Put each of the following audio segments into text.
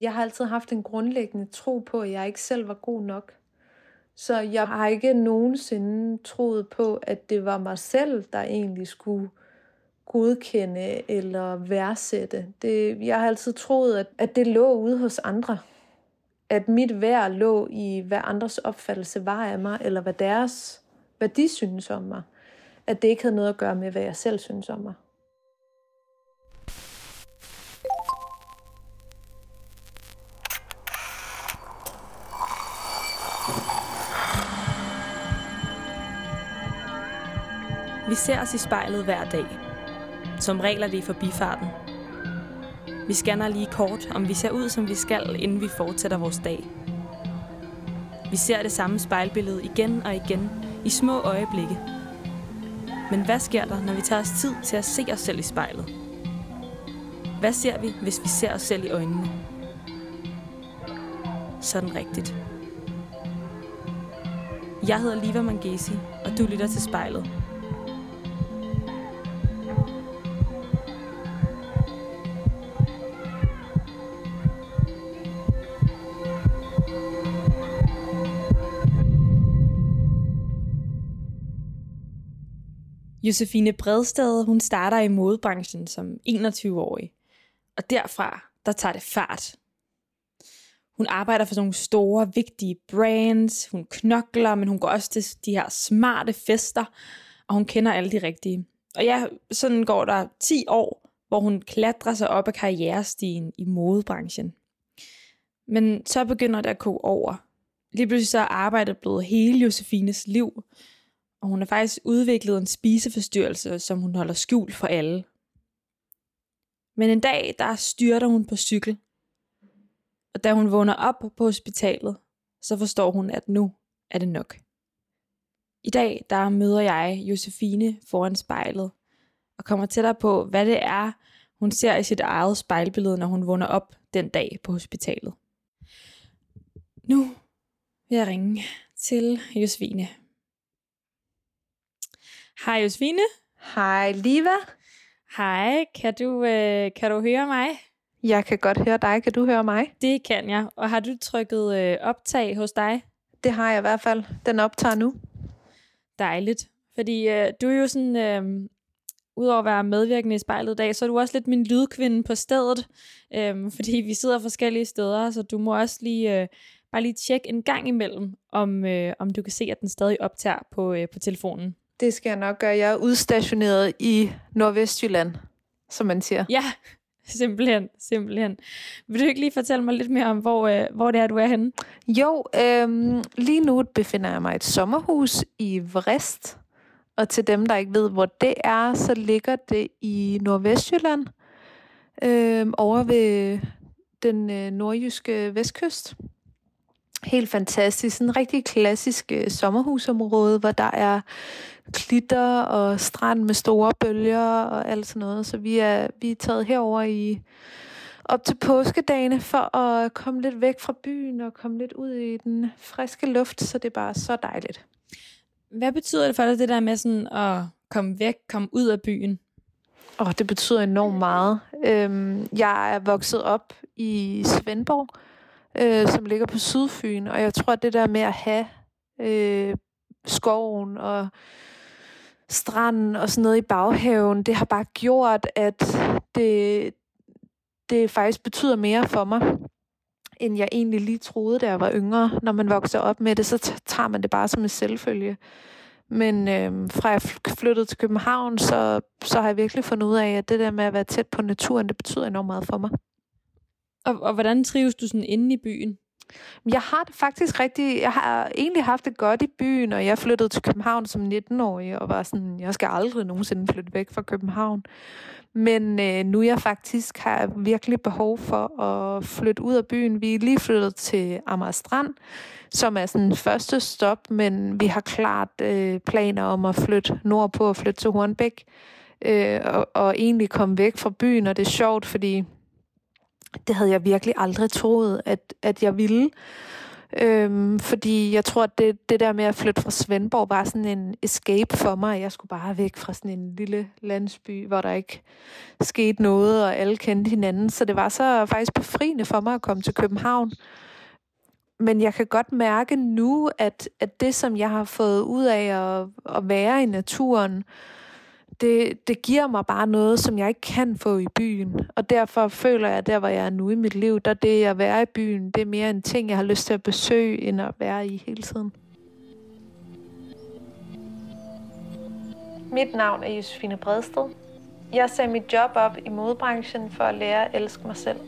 Jeg har altid haft en grundlæggende tro på, at jeg ikke selv var god nok. Så jeg har ikke nogensinde troet på, at det var mig selv, der egentlig skulle godkende eller værdsætte. Det, jeg har altid troet, at, at det lå ude hos andre. At mit værd lå i, hvad andres opfattelse var af mig, eller hvad deres, hvad de synes om mig. At det ikke havde noget at gøre med, hvad jeg selv synes om mig. Ser os i spejlet hver dag. Som regel er det i forbifarten. Vi scanner lige kort, om vi ser ud, som vi skal, inden vi fortsætter vores dag. Vi ser det samme spejlbillede igen og igen, i små øjeblikke. Men hvad sker der, når vi tager os tid til at se os selv i spejlet? Hvad ser vi, hvis vi ser os selv i øjnene? Sådan rigtigt. Jeg hedder Liva Mangesi, og du lytter til spejlet. Josefine Bredsted, hun starter i modebranchen som 21-årig. Og derfra, der tager det fart. Hun arbejder for sådan nogle store, vigtige brands. Hun knokler, men hun går også til de her smarte fester. Og hun kender alle de rigtige. Og ja, sådan går der 10 år, hvor hun klatrer sig op ad karrierestigen i modebranchen. Men så begynder det at koge over. Lige pludselig så er arbejdet blevet hele Josefines liv og hun har faktisk udviklet en spiseforstyrrelse, som hun holder skjult for alle. Men en dag, der styrter hun på cykel. Og da hun vågner op på hospitalet, så forstår hun, at nu er det nok. I dag, der møder jeg Josefine foran spejlet, og kommer tættere på, hvad det er, hun ser i sit eget spejlbillede, når hun vågner op den dag på hospitalet. Nu vil jeg ringe til Josefine. Hej Josefine. Hej Liva. Hej, kan du, øh, kan du høre mig? Jeg kan godt høre dig. Kan du høre mig? Det kan jeg. Og har du trykket øh, optag hos dig? Det har jeg i hvert fald. Den optager nu. Dejligt. Fordi øh, du er jo sådan, øh, udover at være medvirkende i spejlet i dag, så er du også lidt min lydkvinde på stedet. Øh, fordi vi sidder forskellige steder, så du må også lige... Øh, bare lige tjekke en gang imellem, om, øh, om du kan se, at den stadig optager på, øh, på telefonen. Det skal jeg nok gøre. Jeg er udstationeret i Nordvestjylland, som man siger. Ja, simpelthen, simpelthen. Vil du ikke lige fortælle mig lidt mere om, hvor, øh, hvor det er, du er henne? Jo, øhm, lige nu befinder jeg mig i et sommerhus i Vrist. Og til dem, der ikke ved, hvor det er, så ligger det i Nordvestjylland. Øhm, over ved den øh, nordjyske vestkyst helt fantastisk. Sådan en rigtig klassisk øh, sommerhusområde, hvor der er klitter og strand med store bølger og alt sådan noget. Så vi er, vi er taget herover i op til påskedagene for at komme lidt væk fra byen og komme lidt ud i den friske luft, så det er bare så dejligt. Hvad betyder det for dig, det der med sådan at komme væk, komme ud af byen? Åh, oh, det betyder enormt meget. Øhm, jeg er vokset op i Svendborg, øh, som ligger på Sydfyn. Og jeg tror, at det der med at have øh, skoven og stranden og sådan noget i baghaven, det har bare gjort, at det, det faktisk betyder mere for mig, end jeg egentlig lige troede, da jeg var yngre. Når man vokser op med det, så tager man det bare som en selvfølge. Men øh, fra jeg flyttede til København, så, så har jeg virkelig fundet ud af, at det der med at være tæt på naturen, det betyder enormt meget for mig. Og, og hvordan trives du sådan inde i byen? Jeg har det faktisk rigtig, jeg har egentlig haft det godt i byen, og jeg flyttede til København som 19-årig, og var sådan, jeg skal aldrig nogensinde flytte væk fra København. Men øh, nu jeg faktisk har virkelig behov for at flytte ud af byen. Vi er lige flyttet til Amager Strand, som er sådan første stop, men vi har klart øh, planer om at flytte nordpå og flytte til Hornbæk. Øh, og, og egentlig komme væk fra byen, og det er sjovt, fordi det havde jeg virkelig aldrig troet, at, at jeg ville. Øhm, fordi jeg tror, at det, det der med at flytte fra Svendborg var sådan en escape for mig. Jeg skulle bare væk fra sådan en lille landsby, hvor der ikke skete noget, og alle kendte hinanden. Så det var så faktisk befriende for mig at komme til København. Men jeg kan godt mærke nu, at, at det, som jeg har fået ud af at, at være i naturen, det, det giver mig bare noget, som jeg ikke kan få i byen. Og derfor føler jeg, at der, hvor jeg er nu i mit liv, der det at være i byen, det er mere en ting, jeg har lyst til at besøge, end at være i hele tiden. Mit navn er Josefine Bredsted. Jeg sagde mit job op i modebranchen for at lære at elske mig selv.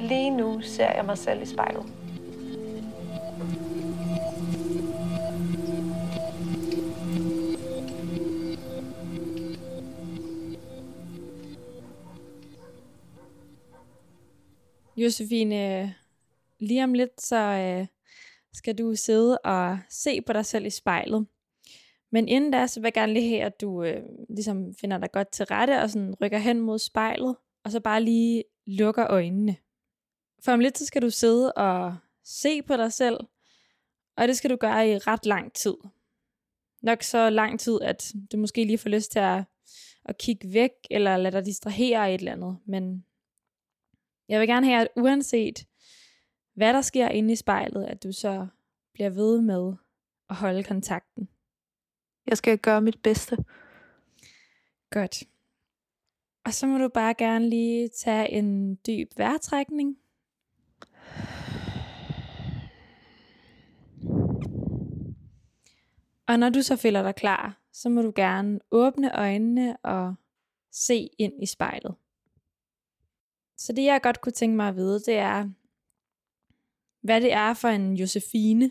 Lige nu ser jeg mig selv i spejlet. Josefine, lige om lidt, så øh, skal du sidde og se på dig selv i spejlet. Men inden da, så vil jeg gerne lige have, at du øh, ligesom finder dig godt til rette, og sådan rykker hen mod spejlet, og så bare lige lukker øjnene. For om lidt, så skal du sidde og se på dig selv, og det skal du gøre i ret lang tid. Nok så lang tid, at du måske lige får lyst til at, at kigge væk, eller lade dig distrahere af et eller andet. Men jeg vil gerne have, at uanset hvad der sker inde i spejlet, at du så bliver ved med at holde kontakten. Jeg skal gøre mit bedste. Godt. Og så må du bare gerne lige tage en dyb vejrtrækning. Og når du så føler dig klar, så må du gerne åbne øjnene og se ind i spejlet. Så det jeg godt kunne tænke mig at vide, det er, hvad det er for en Josefine,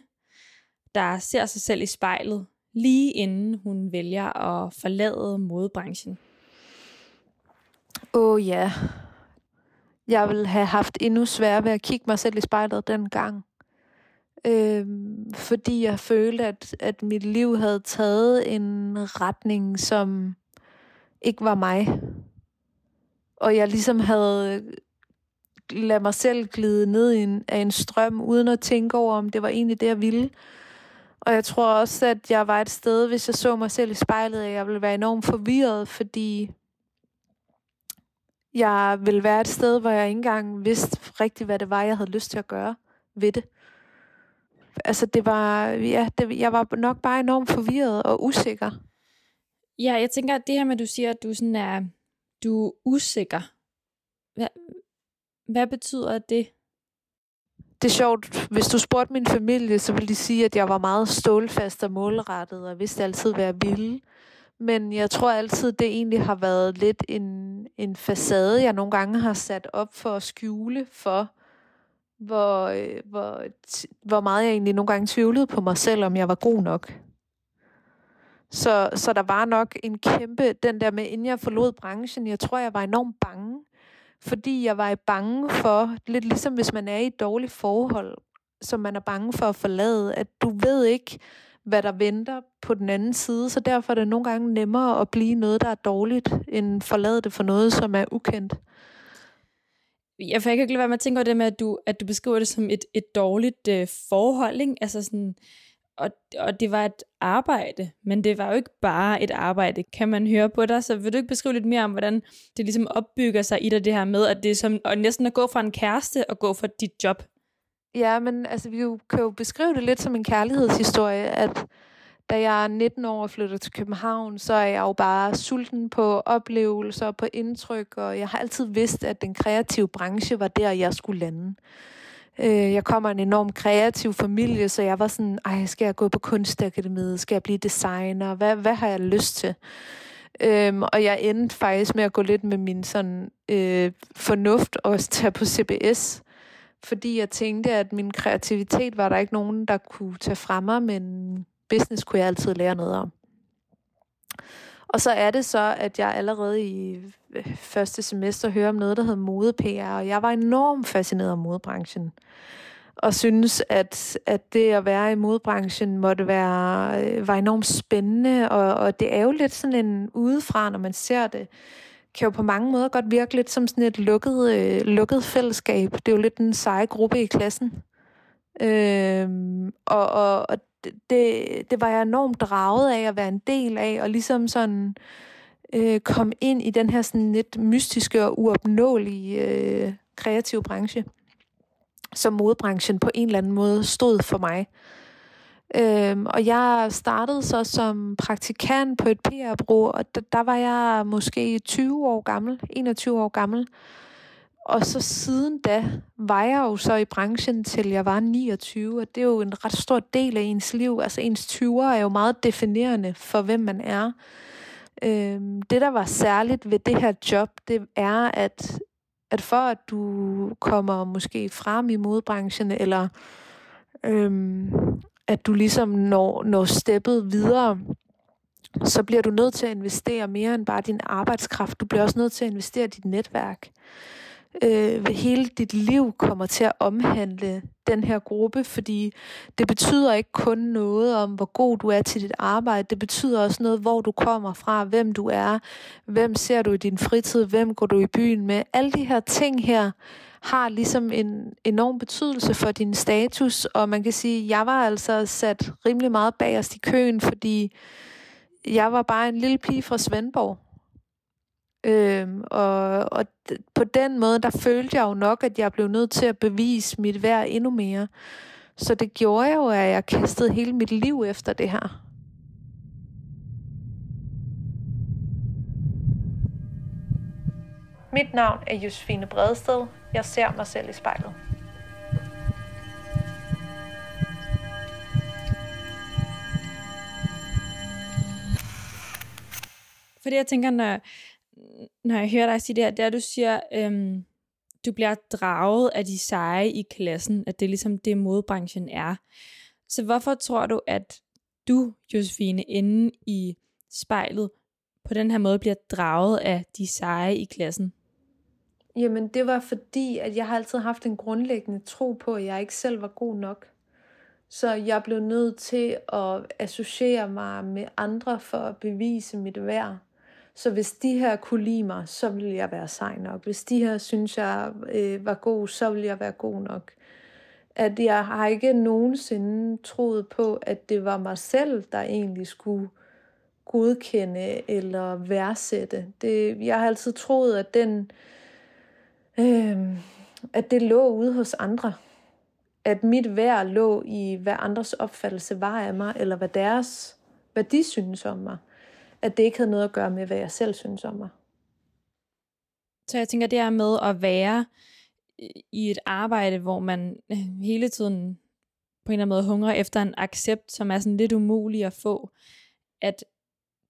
der ser sig selv i spejlet, lige inden hun vælger at forlade modebranchen. Åh oh, ja. Jeg ville have haft endnu sværere ved at kigge mig selv i spejlet dengang. Øhm, fordi jeg følte, at, at mit liv havde taget en retning, som ikke var mig og jeg ligesom havde øh, ladet mig selv glide ned i en, af en strøm, uden at tænke over, om det var egentlig det, jeg ville. Og jeg tror også, at jeg var et sted, hvis jeg så mig selv i spejlet, at jeg ville være enormt forvirret, fordi jeg ville være et sted, hvor jeg ikke engang vidste rigtigt, hvad det var, jeg havde lyst til at gøre ved det. Altså det var, ja, det, jeg var nok bare enormt forvirret og usikker. Ja, jeg tænker, at det her med, at du siger, at du sådan er du er usikker. Hvad, hvad betyder det? Det er sjovt. Hvis du spurgte min familie, så ville de sige, at jeg var meget stålfast og målrettet, og vidste altid, hvad jeg ville. Men jeg tror altid, det egentlig har været lidt en, en facade, jeg nogle gange har sat op for at skjule for, hvor, øh, hvor, hvor meget jeg egentlig nogle gange tvivlede på mig selv, om jeg var god nok. Så, så der var nok en kæmpe, den der med, inden jeg forlod branchen, jeg tror, jeg var enormt bange. Fordi jeg var bange for, lidt ligesom hvis man er i et dårligt forhold, som man er bange for at forlade, at du ved ikke, hvad der venter på den anden side, så derfor er det nogle gange nemmere at blive noget, der er dårligt, end forlade det for noget, som er ukendt. Jeg kan ikke være med at tænke over det med, at du, at du beskriver det som et, et dårligt øh, forhold, ikke? Altså sådan, og, og det var et arbejde, men det var jo ikke bare et arbejde, kan man høre på dig. Så vil du ikke beskrive lidt mere om, hvordan det ligesom opbygger sig i dig, det her med, at det er som at næsten at gå fra en kæreste og gå fra dit job? Ja, men altså, vi kan jo beskrive det lidt som en kærlighedshistorie, at da jeg er 19 år og flytter til København, så er jeg jo bare sulten på oplevelser, på indtryk, og jeg har altid vidst, at den kreative branche var der, jeg skulle lande. Øh, jeg kommer en enorm kreativ familie, så jeg var sådan, ej, skal jeg gå på kunstakademiet? Skal jeg blive designer? Hvad, hvad har jeg lyst til? Øhm, og jeg endte faktisk med at gå lidt med min sådan øh, fornuft og tage på CBS, fordi jeg tænkte, at min kreativitet var der ikke nogen, der kunne tage fra mig, men business kunne jeg altid lære noget om. Og så er det så, at jeg allerede i øh, første semester hører om noget, der hedder mode-PR, og jeg var enormt fascineret af modebranchen. Og synes, at, at det at være i modebranchen måtte være, øh, var enormt spændende, og, og det er jo lidt sådan en udefra, når man ser det, kan jo på mange måder godt virke lidt som sådan et lukket, øh, lukket fællesskab. Det er jo lidt en seje gruppe i klassen. Øh, og og, og det, det var jeg enormt draget af at være en del af, og ligesom sådan øh, komme ind i den her sådan lidt mystiske og uopnåelige øh, kreative branche, som modebranchen på en eller anden måde stod for mig. Øhm, og jeg startede så som praktikant på et PR-bureau, og der, der var jeg måske 20 år gammel, 21 år gammel. Og så siden da var jeg jo så i branchen til jeg var 29, og det er jo en ret stor del af ens liv. Altså ens 20'er er jo meget definerende for, hvem man er. Øhm, det, der var særligt ved det her job, det er, at, at for at du kommer måske frem i modbranchen, eller øhm, at du ligesom når, når steppet videre, så bliver du nødt til at investere mere end bare din arbejdskraft. Du bliver også nødt til at investere i dit netværk øh, hele dit liv kommer til at omhandle den her gruppe, fordi det betyder ikke kun noget om, hvor god du er til dit arbejde, det betyder også noget, hvor du kommer fra, hvem du er, hvem ser du i din fritid, hvem går du i byen med. Alle de her ting her har ligesom en enorm betydelse for din status, og man kan sige, at jeg var altså sat rimelig meget bagerst i køen, fordi jeg var bare en lille pige fra Svendborg, Øhm, og, og på den måde, der følte jeg jo nok, at jeg blev nødt til at bevise mit værd endnu mere. Så det gjorde jeg jo, at jeg kastede hele mit liv efter det her. Mit navn er Josefine Bredsted. Jeg ser mig selv i spejlet. Fordi jeg tænker, når, når jeg hører dig sige det her, det er, at du siger, øhm, du bliver draget af de seje i klassen, at det er ligesom det, modbranchen er. Så hvorfor tror du, at du, Josefine, inde i spejlet, på den her måde bliver draget af de seje i klassen? Jamen, det var fordi, at jeg har altid haft en grundlæggende tro på, at jeg ikke selv var god nok. Så jeg blev nødt til at associere mig med andre for at bevise mit værd. Så hvis de her kunne lide mig, så ville jeg være sej nok. Hvis de her synes jeg øh, var god, så ville jeg være god nok. At jeg har ikke nogensinde troet på, at det var mig selv, der egentlig skulle godkende eller værdsætte. Det, jeg har altid troet, at den øh, at det lå ude hos andre. At mit værd lå i, hvad andres opfattelse var af mig, eller hvad deres, hvad de synes om mig at det ikke havde noget at gøre med, hvad jeg selv synes om mig. Så jeg tænker, det er med at være i et arbejde, hvor man øh, hele tiden på en eller anden måde hungrer efter en accept, som er sådan lidt umulig at få, at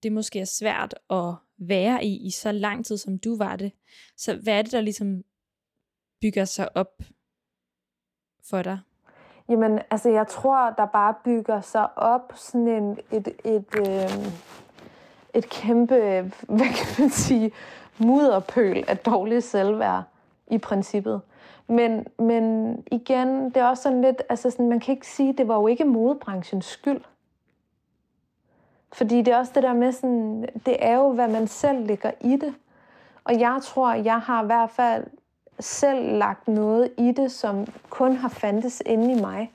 det måske er svært at være i i så lang tid, som du var det. Så hvad er det, der ligesom bygger sig op for dig? Jamen, altså jeg tror, der bare bygger sig op sådan en, et, et, øh, et kæmpe, hvad kan man sige, mudderpøl af dårligt selvværd i princippet. Men, men igen, det er også sådan lidt, altså sådan, man kan ikke sige, det var jo ikke modebranchens skyld. Fordi det er også det der med sådan, det er jo, hvad man selv lægger i det. Og jeg tror, jeg har i hvert fald selv lagt noget i det, som kun har fandtes inde i mig.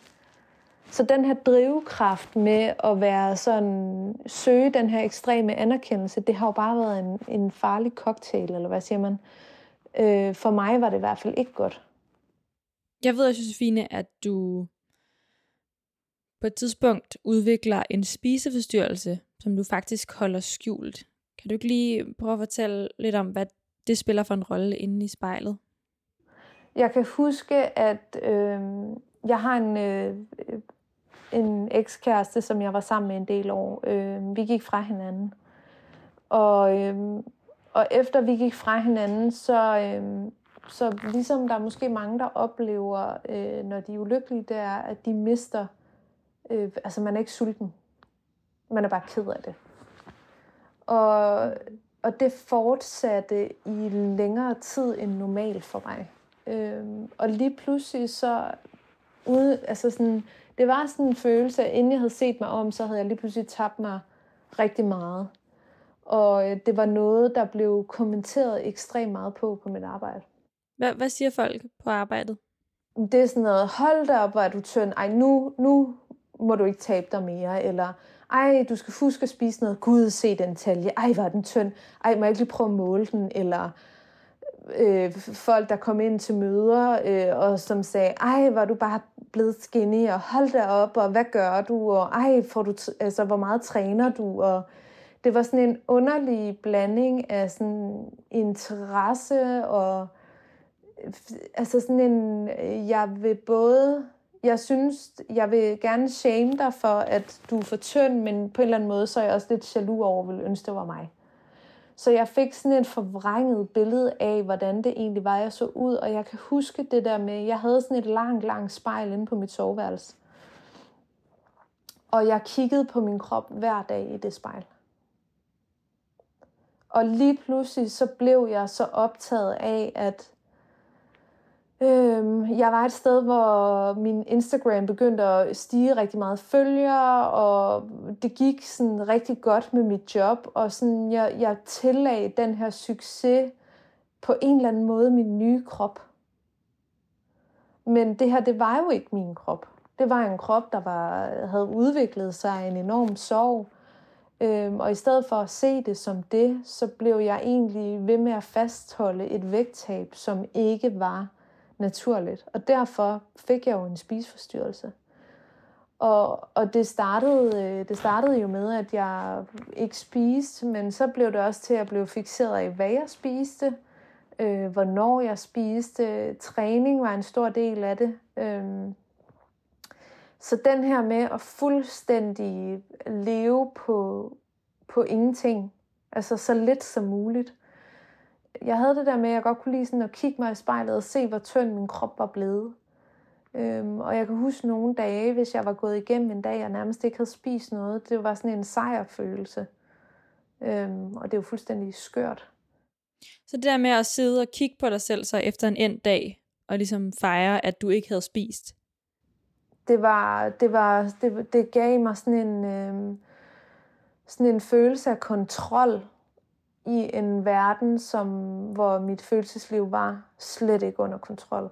Så den her drivkraft med at være sådan, søge den her ekstreme anerkendelse, det har jo bare været en, en farlig cocktail, eller hvad siger man? Øh, for mig var det i hvert fald ikke godt. Jeg ved, Josefine, at du på et tidspunkt udvikler en spiseforstyrrelse, som du faktisk holder skjult. Kan du ikke lige prøve at fortælle lidt om, hvad det spiller for en rolle inde i spejlet? Jeg kan huske, at øh, jeg har en øh, en ekskæreste, som jeg var sammen med en del år. Øh, vi gik fra hinanden. Og, øh, og efter vi gik fra hinanden, så, øh, så ligesom der er måske mange, der oplever, øh, når de er ulykkelige, det er, at de mister, øh, altså man er ikke sulten. Man er bare ked af det. Og, og det fortsatte i længere tid end normalt for mig. Øh, og lige pludselig så, ude, altså sådan, det var sådan en følelse, at inden jeg havde set mig om, så havde jeg lige pludselig tabt mig rigtig meget. Og øh, det var noget, der blev kommenteret ekstremt meget på på mit arbejde. Hvad, hvad siger folk på arbejdet? det er sådan noget, hold da op, hvor er du tynd. Ej, nu, nu må du ikke tabe dig mere. Eller, ej, du skal huske at spise noget. Gud, se den talje. Ej, var den tynd. Ej, må jeg ikke lige prøve at måle den? Eller øh, folk, der kom ind til møder, øh, og som sagde, ej, var du bare blevet skinny, og hold da op, og hvad gør du? Og ej, får du altså, hvor meget træner du? Og det var sådan en underlig blanding af sådan interesse og øh, altså sådan en, øh, jeg vil både, jeg synes, jeg vil gerne shame dig for, at du er for tynd, men på en eller anden måde, så er jeg også lidt jaloux over, vil ønske, det var mig. Så jeg fik sådan et forvrænget billede af, hvordan det egentlig var, jeg så ud, og jeg kan huske det der med, jeg havde sådan et langt, langt spejl inde på mit soveværelse. Og jeg kiggede på min krop hver dag i det spejl. Og lige pludselig så blev jeg så optaget af, at Øhm, jeg var et sted, hvor min Instagram begyndte at stige rigtig meget følgere, og det gik sådan rigtig godt med mit job, og sådan jeg, jeg tillagde den her succes på en eller anden måde min nye krop. Men det her, det var jo ikke min krop. Det var en krop, der var, havde udviklet sig en enorm sorg. Øhm, og i stedet for at se det som det, så blev jeg egentlig ved med at fastholde et vægttab, som ikke var naturligt. Og derfor fik jeg jo en spiseforstyrrelse. Og, og det, startede, øh, det startede jo med, at jeg ikke spiste, men så blev det også til at blive fixeret af, hvad jeg spiste, øh, hvornår jeg spiste. Træning var en stor del af det. Øh, så den her med at fuldstændig leve på, på ingenting, altså så lidt som muligt, jeg havde det der med, at jeg godt kunne lide sådan at kigge mig i spejlet og se, hvor tynd min krop var blevet. Øhm, og jeg kan huske nogle dage, hvis jeg var gået igennem en dag, og nærmest ikke havde spist noget. Det var sådan en sejrfølelse. Øhm, og det er jo fuldstændig skørt. Så det der med at sidde og kigge på dig selv så efter en end dag, og ligesom fejre, at du ikke havde spist? Det var, det var, det, det gav mig sådan en, øhm, sådan en følelse af kontrol i en verden, som, hvor mit følelsesliv var slet ikke under kontrol.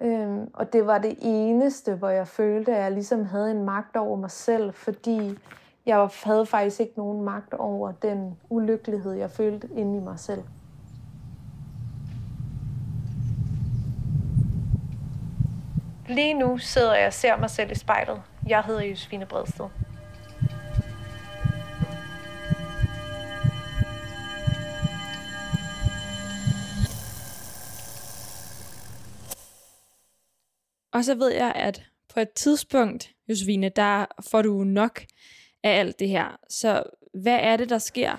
Øhm, og det var det eneste, hvor jeg følte, at jeg ligesom havde en magt over mig selv, fordi jeg havde faktisk ikke nogen magt over den ulykkelighed, jeg følte inde i mig selv. Lige nu sidder jeg og ser mig selv i spejlet. Jeg hedder Josefine Bredsted. Og så ved jeg, at på et tidspunkt, Josefine, der får du nok af alt det her. Så hvad er det, der sker?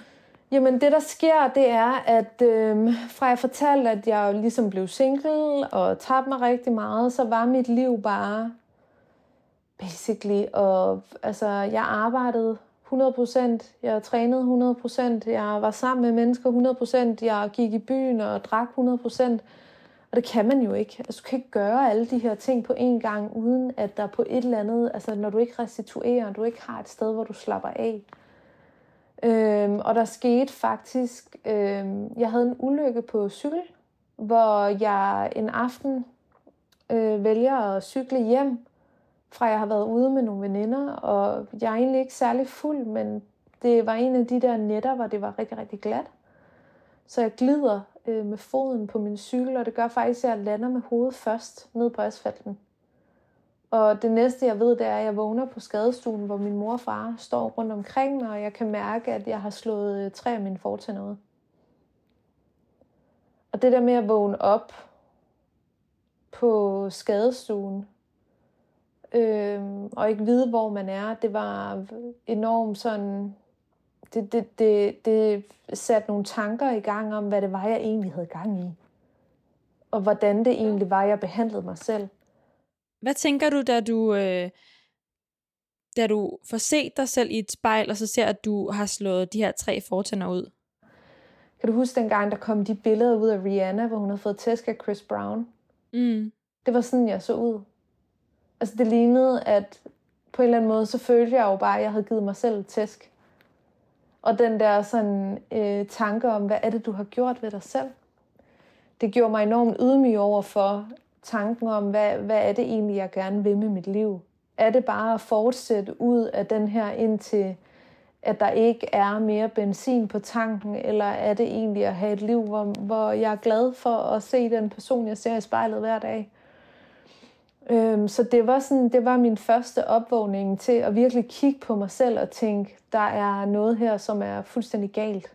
Jamen det, der sker, det er, at øh, fra jeg fortalte, at jeg ligesom blev single og tabte mig rigtig meget, så var mit liv bare basically, og altså, jeg arbejdede 100%, jeg trænede 100%, jeg var sammen med mennesker 100%, jeg gik i byen og drak 100%, og det kan man jo ikke. Altså, du kan ikke gøre alle de her ting på én gang, uden at der på et eller andet, altså når du ikke restituerer, du ikke har et sted, hvor du slapper af. Øhm, og der skete faktisk, øhm, jeg havde en ulykke på cykel, hvor jeg en aften øh, vælger at cykle hjem, fra jeg har været ude med nogle veninder, og jeg er egentlig ikke særlig fuld, men det var en af de der netter, hvor det var rigtig, rigtig glat. Så jeg glider øh, med foden på min cykel, og det gør faktisk, at jeg lander med hovedet først ned på asfalten. Og det næste, jeg ved, det er, at jeg vågner på skadestuen, hvor min mor og far står rundt omkring mig, og jeg kan mærke, at jeg har slået øh, tre af mine fortænder ud. Og det der med at vågne op på skadestuen, øh, og ikke vide, hvor man er, det var enormt sådan det, det, det, det satte nogle tanker i gang om, hvad det var, jeg egentlig havde gang i. Og hvordan det egentlig var, jeg behandlede mig selv. Hvad tænker du, da du, øh, da du får set dig selv i et spejl, og så ser, at du har slået de her tre fortænder ud? Kan du huske dengang, der kom de billeder ud af Rihanna, hvor hun havde fået tæsk af Chris Brown? Mm. Det var sådan, jeg så ud. Altså det lignede, at på en eller anden måde, så følte jeg jo bare, at jeg havde givet mig selv tæsk. Og den der sådan øh, tanke om, hvad er det, du har gjort ved dig selv? Det gjorde mig enormt ydmyg over for, tanken om, hvad, hvad er det egentlig, jeg gerne vil med mit liv? Er det bare at fortsætte ud af den her indtil, at der ikke er mere benzin på tanken, eller er det egentlig at have et liv, hvor, hvor jeg er glad for at se den person, jeg ser i spejlet hver dag? Øhm, så det var, sådan, det var min første opvågning til at virkelig kigge på mig selv og tænke, der er noget her, som er fuldstændig galt.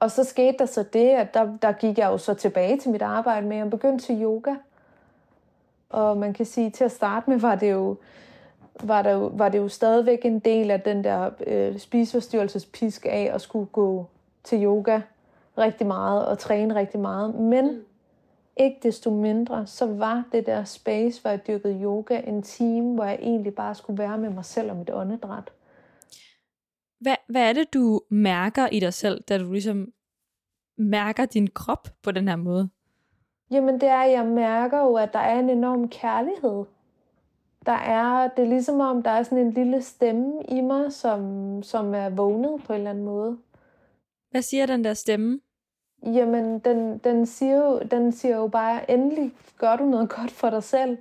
Og så skete der så det, at der, der gik jeg jo så tilbage til mit arbejde med at begyndte til yoga. Og man kan sige, til at starte med var det jo, var der, var det jo stadigvæk en del af den der øh, spiseforstyrrelsespisk af at skulle gå til yoga rigtig meget og træne rigtig meget. Men mm ikke desto mindre, så var det der space, hvor jeg dyrkede yoga, en time, hvor jeg egentlig bare skulle være med mig selv og mit åndedræt. Hvad, hvad er det, du mærker i dig selv, da du ligesom mærker din krop på den her måde? Jamen det er, at jeg mærker jo, at der er en enorm kærlighed. Der er, det er ligesom om, der er sådan en lille stemme i mig, som, som er vågnet på en eller anden måde. Hvad siger den der stemme? Jamen, den, den, siger jo, den siger jo bare, endelig gør du noget godt for dig selv.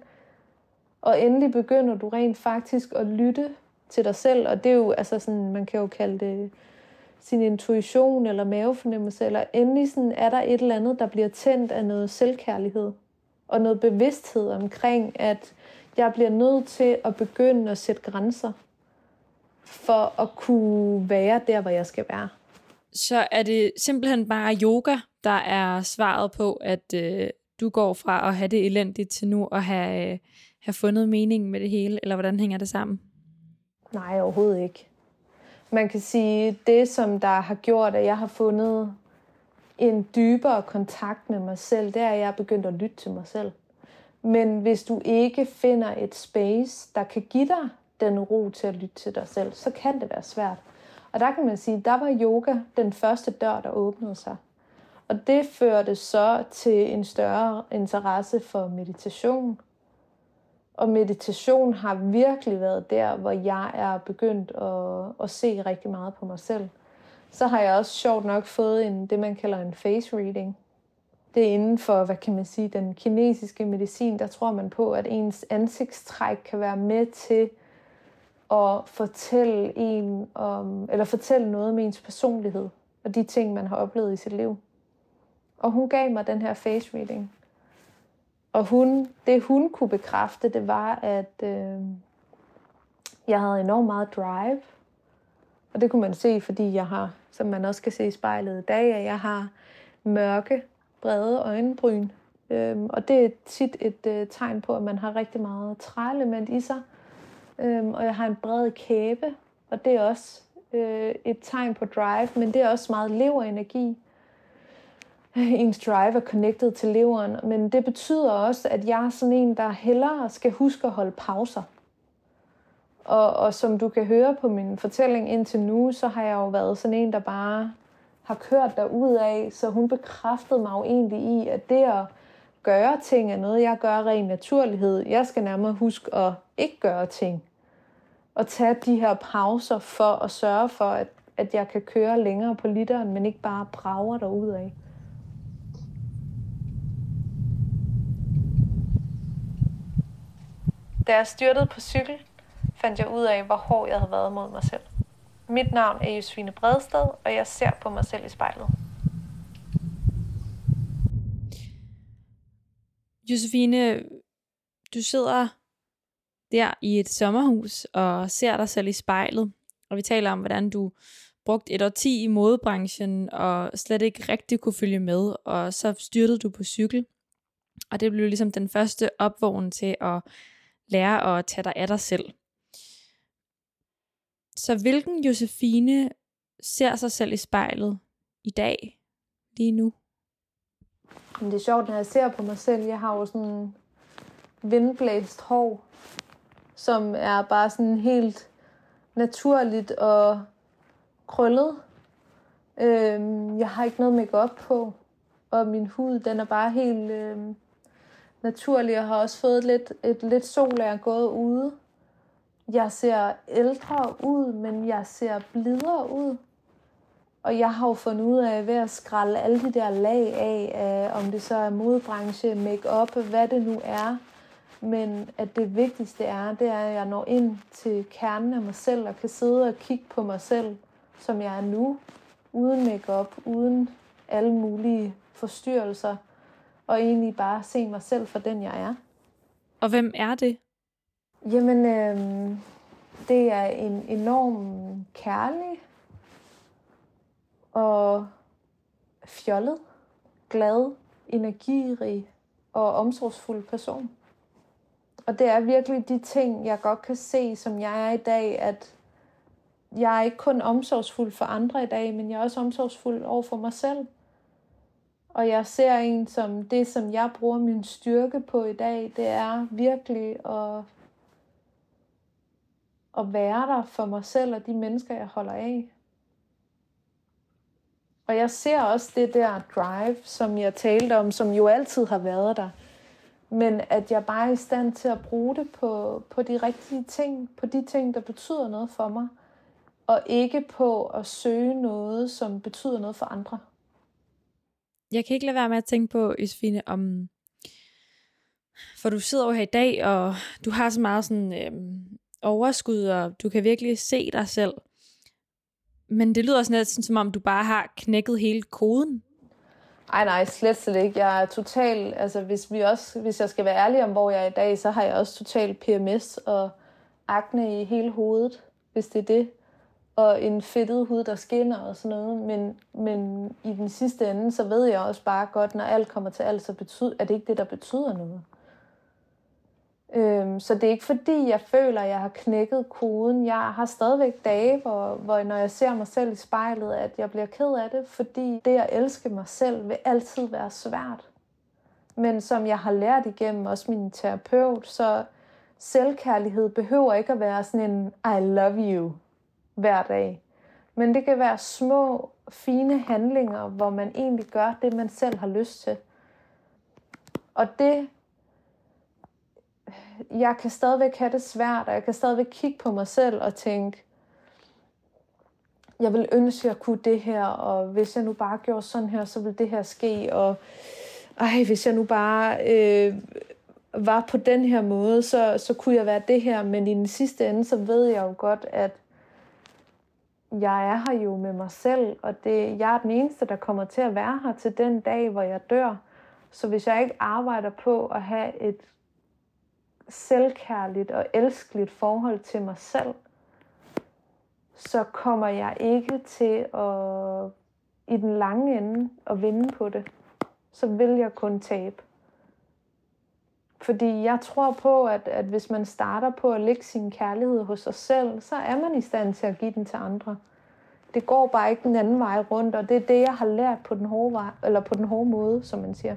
Og endelig begynder du rent faktisk at lytte til dig selv. Og det er jo, altså sådan, man kan jo kalde det sin intuition eller mavefornemmelse. Eller endelig sådan, er der et eller andet, der bliver tændt af noget selvkærlighed. Og noget bevidsthed omkring, at jeg bliver nødt til at begynde at sætte grænser. For at kunne være der, hvor jeg skal være så er det simpelthen bare yoga, der er svaret på, at øh, du går fra at have det elendigt til nu at have, øh, have fundet mening med det hele, eller hvordan hænger det sammen? Nej, overhovedet ikke. Man kan sige, det som der har gjort, at jeg har fundet en dybere kontakt med mig selv, det er, at jeg er begyndt at lytte til mig selv. Men hvis du ikke finder et space, der kan give dig den ro til at lytte til dig selv, så kan det være svært. Og der kan man sige, der var yoga den første dør, der åbnede sig. Og det førte så til en større interesse for meditation. Og meditation har virkelig været der, hvor jeg er begyndt at, at se rigtig meget på mig selv. Så har jeg også sjovt nok fået en, det, man kalder en face reading. Det er inden for, hvad kan man sige, den kinesiske medicin, der tror man på, at ens ansigtstræk kan være med til at fortælle en om, eller fortælle noget med ens personlighed og de ting, man har oplevet i sit liv. Og hun gav mig den her face reading. Og hun, det hun kunne bekræfte, det var, at øh, jeg havde enormt meget drive. Og det kunne man se, fordi jeg har, som man også kan se i spejlet i dag, at jeg har mørke, brede øjenbryn. Øhm, og det er tit et øh, tegn på, at man har rigtig meget træelement i sig. Øhm, og jeg har en bred kæbe, og det er også øh, et tegn på drive, men det er også meget leverenergi. Ens drive er connected til leveren, men det betyder også, at jeg er sådan en, der hellere skal huske at holde pauser. Og, og som du kan høre på min fortælling indtil nu, så har jeg jo været sådan en, der bare har kørt derud af, så hun bekræftede mig jo egentlig i, at det at gøre ting er noget, jeg gør ren naturlighed. Jeg skal nærmere huske at ikke gøre ting at tage de her pauser for at sørge for, at, at jeg kan køre længere på literen, men ikke bare brager derud af. Da jeg styrtede på cykel, fandt jeg ud af, hvor hård jeg havde været mod mig selv. Mit navn er Josefine Bredsted, og jeg ser på mig selv i spejlet. Josefine, du sidder der i et sommerhus og ser dig selv i spejlet. Og vi taler om, hvordan du brugt et årti i modebranchen og slet ikke rigtig kunne følge med, og så styrtede du på cykel. Og det blev ligesom den første opvågen til at lære at tage dig af dig selv. Så hvilken Josefine ser sig selv i spejlet i dag, lige nu? Det er sjovt, når jeg ser på mig selv. Jeg har jo sådan vindblæst hår, som er bare sådan helt naturligt og krøllet. Øhm, jeg har ikke noget makeup på, og min hud den er bare helt øhm, naturlig. Jeg har også fået lidt, et lidt sol af er gå ude. Jeg ser ældre ud, men jeg ser blidere ud. Og jeg har jo fundet ud af ved at skralde alle de der lag af, af om det så er modebranche, make-up, hvad det nu er. Men at det vigtigste er, det er, at jeg når ind til kernen af mig selv og kan sidde og kigge på mig selv, som jeg er nu, uden makeup, uden alle mulige forstyrrelser, og egentlig bare se mig selv for den, jeg er. Og hvem er det? Jamen, øh, det er en enorm kærlig og fjollet, glad, energirig og omsorgsfuld person. Og det er virkelig de ting, jeg godt kan se, som jeg er i dag, at jeg er ikke kun omsorgsfuld for andre i dag, men jeg er også omsorgsfuld over for mig selv. Og jeg ser en som det, som jeg bruger min styrke på i dag, det er virkelig at, at være der for mig selv og de mennesker, jeg holder af. Og jeg ser også det der drive, som jeg talte om, som jo altid har været der. Men at jeg bare er i stand til at bruge det på, på de rigtige ting, på de ting, der betyder noget for mig, og ikke på at søge noget, som betyder noget for andre. Jeg kan ikke lade være med at tænke på, Josefine, om... For du sidder jo her i dag, og du har så meget sådan øhm, overskud, og du kan virkelig se dig selv. Men det lyder sådan lidt, som om du bare har knækket hele koden. Ej nej, slet slet ikke. Jeg er total, altså hvis, vi også, hvis jeg skal være ærlig om, hvor jeg er i dag, så har jeg også total PMS og akne i hele hovedet, hvis det er det. Og en fedtet hud, der skinner og sådan noget. Men, men i den sidste ende, så ved jeg også bare godt, når alt kommer til alt, så betyder, er det ikke det, der betyder noget. Øhm, så det er ikke fordi, jeg føler, at jeg har knækket koden. Jeg har stadigvæk dage, hvor, hvor når jeg ser mig selv i spejlet, at jeg bliver ked af det, fordi det at elske mig selv vil altid være svært. Men som jeg har lært igennem også min terapeut, så selvkærlighed behøver ikke at være sådan en I love you hver dag. Men det kan være små, fine handlinger, hvor man egentlig gør det, man selv har lyst til. Og det jeg kan stadigvæk have det svært, og jeg kan stadigvæk kigge på mig selv og tænke, jeg vil ønske, at jeg kunne det her, og hvis jeg nu bare gjorde sådan her, så ville det her ske, og ej, hvis jeg nu bare øh, var på den her måde, så, så kunne jeg være det her, men i den sidste ende, så ved jeg jo godt, at jeg er her jo med mig selv, og det, jeg er den eneste, der kommer til at være her til den dag, hvor jeg dør. Så hvis jeg ikke arbejder på at have et selvkærligt og elskeligt forhold til mig selv, så kommer jeg ikke til at i den lange ende at vinde på det. Så vil jeg kun tabe. Fordi jeg tror på, at, at hvis man starter på at lægge sin kærlighed hos sig selv, så er man i stand til at give den til andre. Det går bare ikke den anden vej rundt, og det er det, jeg har lært på den hårde, vej, eller på den hårde måde, som man siger.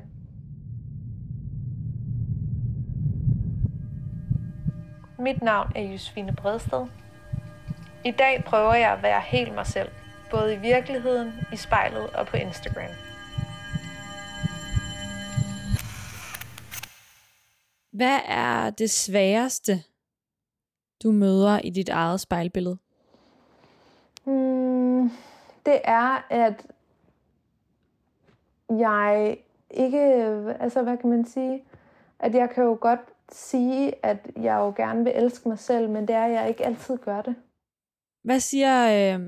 Mit navn er Josefine Bredsted. I dag prøver jeg at være helt mig selv, både i virkeligheden, i spejlet og på Instagram. Hvad er det sværeste, du møder i dit eget spejlbillede? Hmm, det er, at jeg ikke, altså hvad kan man sige, at jeg kan jo godt sige, at jeg jo gerne vil elske mig selv, men det er, at jeg ikke altid gør det. Hvad siger øh,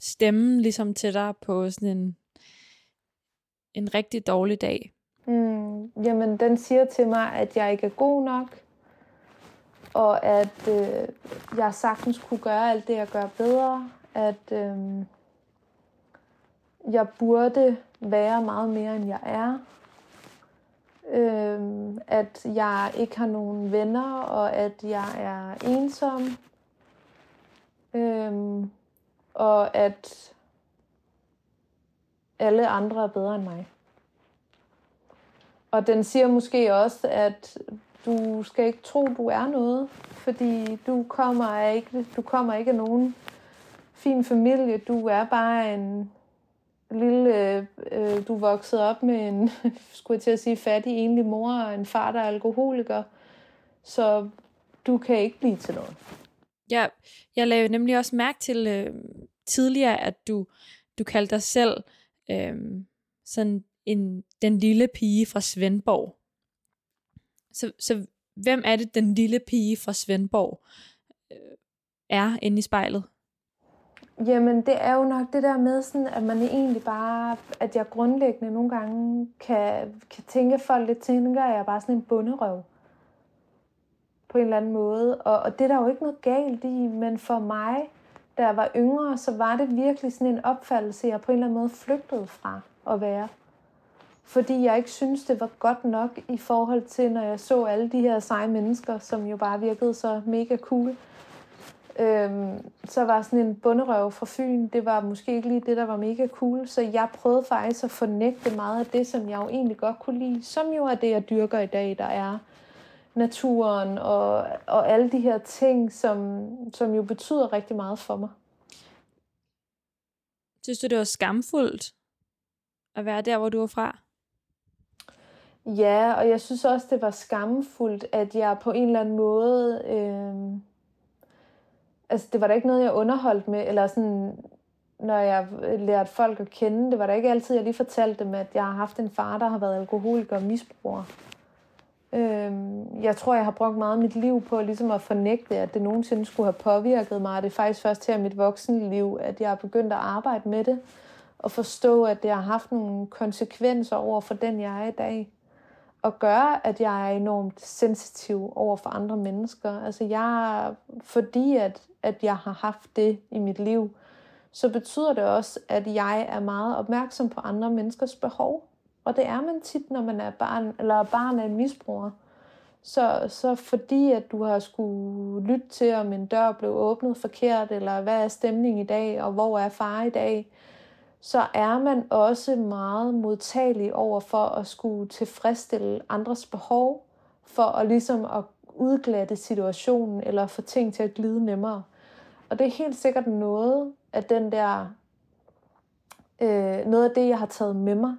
stemmen ligesom til dig på sådan en, en rigtig dårlig dag? Mm, jamen, den siger til mig, at jeg ikke er god nok, og at øh, jeg sagtens kunne gøre alt det, jeg gør bedre, at øh, jeg burde være meget mere, end jeg er, øh, at jeg ikke har nogen venner, og at jeg er ensom, øh, og at alle andre er bedre end mig. Og den siger måske også, at du skal ikke tro, du er noget, fordi du kommer ikke, du kommer ikke af nogen fin familie. Du er bare en lille, øh, øh, du voksede op med en, skulle jeg til at sige, fattig enlig mor og en far, der er alkoholiker. Så du kan ikke blive til noget. Ja, jeg lavede nemlig også mærke til øh, tidligere, at du du kaldte dig selv øh, sådan en, den lille pige fra Svendborg. Så, så hvem er det, den lille pige fra Svendborg øh, er inde i spejlet? Jamen, det er jo nok det der med, sådan, at man egentlig bare, at jeg grundlæggende nogle gange kan, kan tænke folk lidt, tænker jeg er bare sådan en bunderøv på en eller anden måde. Og, og det er der jo ikke noget galt i, men for mig, da jeg var yngre, så var det virkelig sådan en opfattelse, jeg på en eller anden måde flygtede fra at være. Fordi jeg ikke synes, det var godt nok i forhold til, når jeg så alle de her seje mennesker, som jo bare virkede så mega cool. Øhm, så var sådan en bunderøv fra Fyn, det var måske ikke lige det, der var mega cool. Så jeg prøvede faktisk at fornægte meget af det, som jeg jo egentlig godt kunne lide. Som jo er det, jeg dyrker i dag, der er naturen og, og alle de her ting, som, som jo betyder rigtig meget for mig. Synes du, det var skamfuldt at være der, hvor du var fra? Ja, og jeg synes også, det var skamfuldt, at jeg på en eller anden måde... Øh, altså, det var da ikke noget, jeg underholdt med, eller sådan, når jeg lærte folk at kende, det var da ikke altid, jeg lige fortalte dem, at jeg har haft en far, der har været alkoholiker og misbruger. Øhm, jeg tror, jeg har brugt meget af mit liv på ligesom at fornægte, at det nogensinde skulle have påvirket mig. Det er faktisk først her i mit voksenliv, at jeg er begyndt at arbejde med det, og forstå, at det har haft nogle konsekvenser over for den, jeg er i dag og gøre, at jeg er enormt sensitiv over for andre mennesker. Altså jeg, fordi at, at jeg har haft det i mit liv, så betyder det også, at jeg er meget opmærksom på andre menneskers behov. Og det er man tit, når man er barn, eller barn af en misbruger. Så, så fordi at du har skulle lytte til, om en dør blev åbnet forkert, eller hvad er stemningen i dag, og hvor er far i dag, så er man også meget modtagelig over for at skulle tilfredsstille andres behov, for at ligesom at udglatte situationen, eller få ting til at glide nemmere. Og det er helt sikkert noget af den der, øh, noget af det, jeg har taget med mig.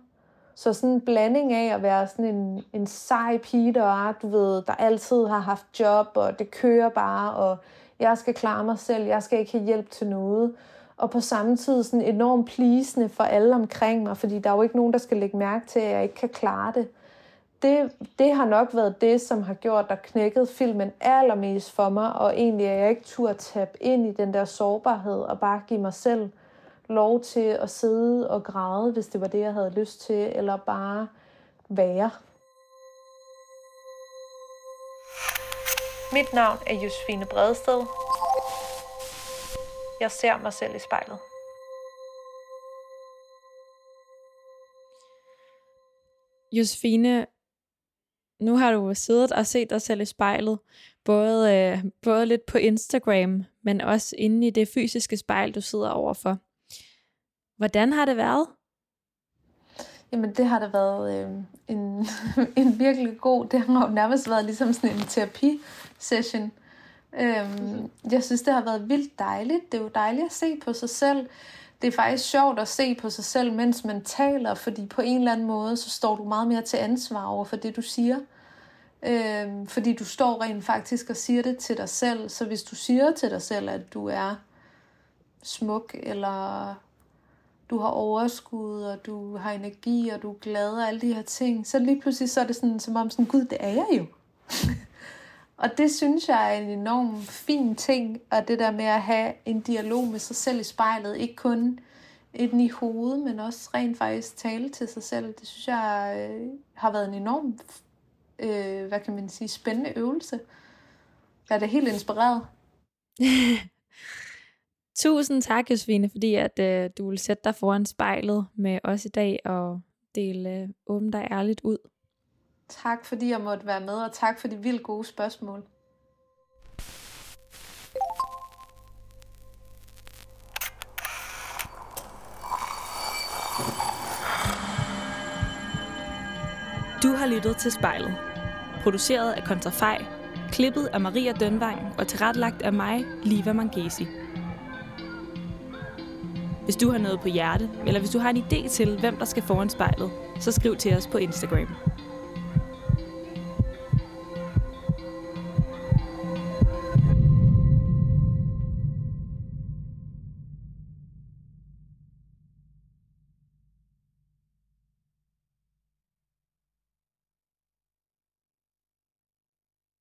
Så sådan en blanding af at være sådan en, en sej pige, der, du ved, der altid har haft job, og det kører bare, og jeg skal klare mig selv, jeg skal ikke have hjælp til noget og på samme tid sådan enormt plisende for alle omkring mig, fordi der er jo ikke nogen, der skal lægge mærke til, at jeg ikke kan klare det. Det, det har nok været det, som har gjort, der knækket filmen allermest for mig, og egentlig er jeg ikke tur at tabe ind i den der sårbarhed, og bare give mig selv lov til at sidde og græde, hvis det var det, jeg havde lyst til, eller bare være. Mit navn er Josefine Bredsted. Jeg ser mig selv i spejlet. Josefine, nu har du siddet og set dig selv i spejlet, både, øh, både lidt på Instagram, men også inde i det fysiske spejl, du sidder overfor. Hvordan har det været? Jamen, det har da været øh, en, en virkelig god, det har jo nærmest været ligesom sådan en terapi-session. Øhm, jeg synes, det har været vildt dejligt. Det er jo dejligt at se på sig selv. Det er faktisk sjovt at se på sig selv, mens man taler, fordi på en eller anden måde, så står du meget mere til ansvar over for det, du siger. Øhm, fordi du står rent faktisk og siger det til dig selv. Så hvis du siger til dig selv, at du er smuk, eller du har overskud, og du har energi, og du er glad, og alle de her ting, så lige pludselig så er det sådan, som om sådan, gud, det er jeg jo. Og det synes jeg er en enorm fin ting, og det der med at have en dialog med sig selv i spejlet, ikke kun inden i hovedet, men også rent faktisk tale til sig selv, det synes jeg øh, har været en enorm, øh, hvad kan man sige, spændende øvelse. Jeg er da helt inspireret. Tusind tak, Josefine, fordi at, øh, du vil sætte dig foran spejlet med os i dag og dele øh, åbent og ærligt ud. Tak fordi jeg måtte være med, og tak for de vildt gode spørgsmål. Du har lyttet til spejlet. Produceret af Kontrafej, klippet af Maria Dønvang og tilrettelagt af mig, Liva Mangesi. Hvis du har noget på hjerte, eller hvis du har en idé til, hvem der skal foran spejlet, så skriv til os på Instagram.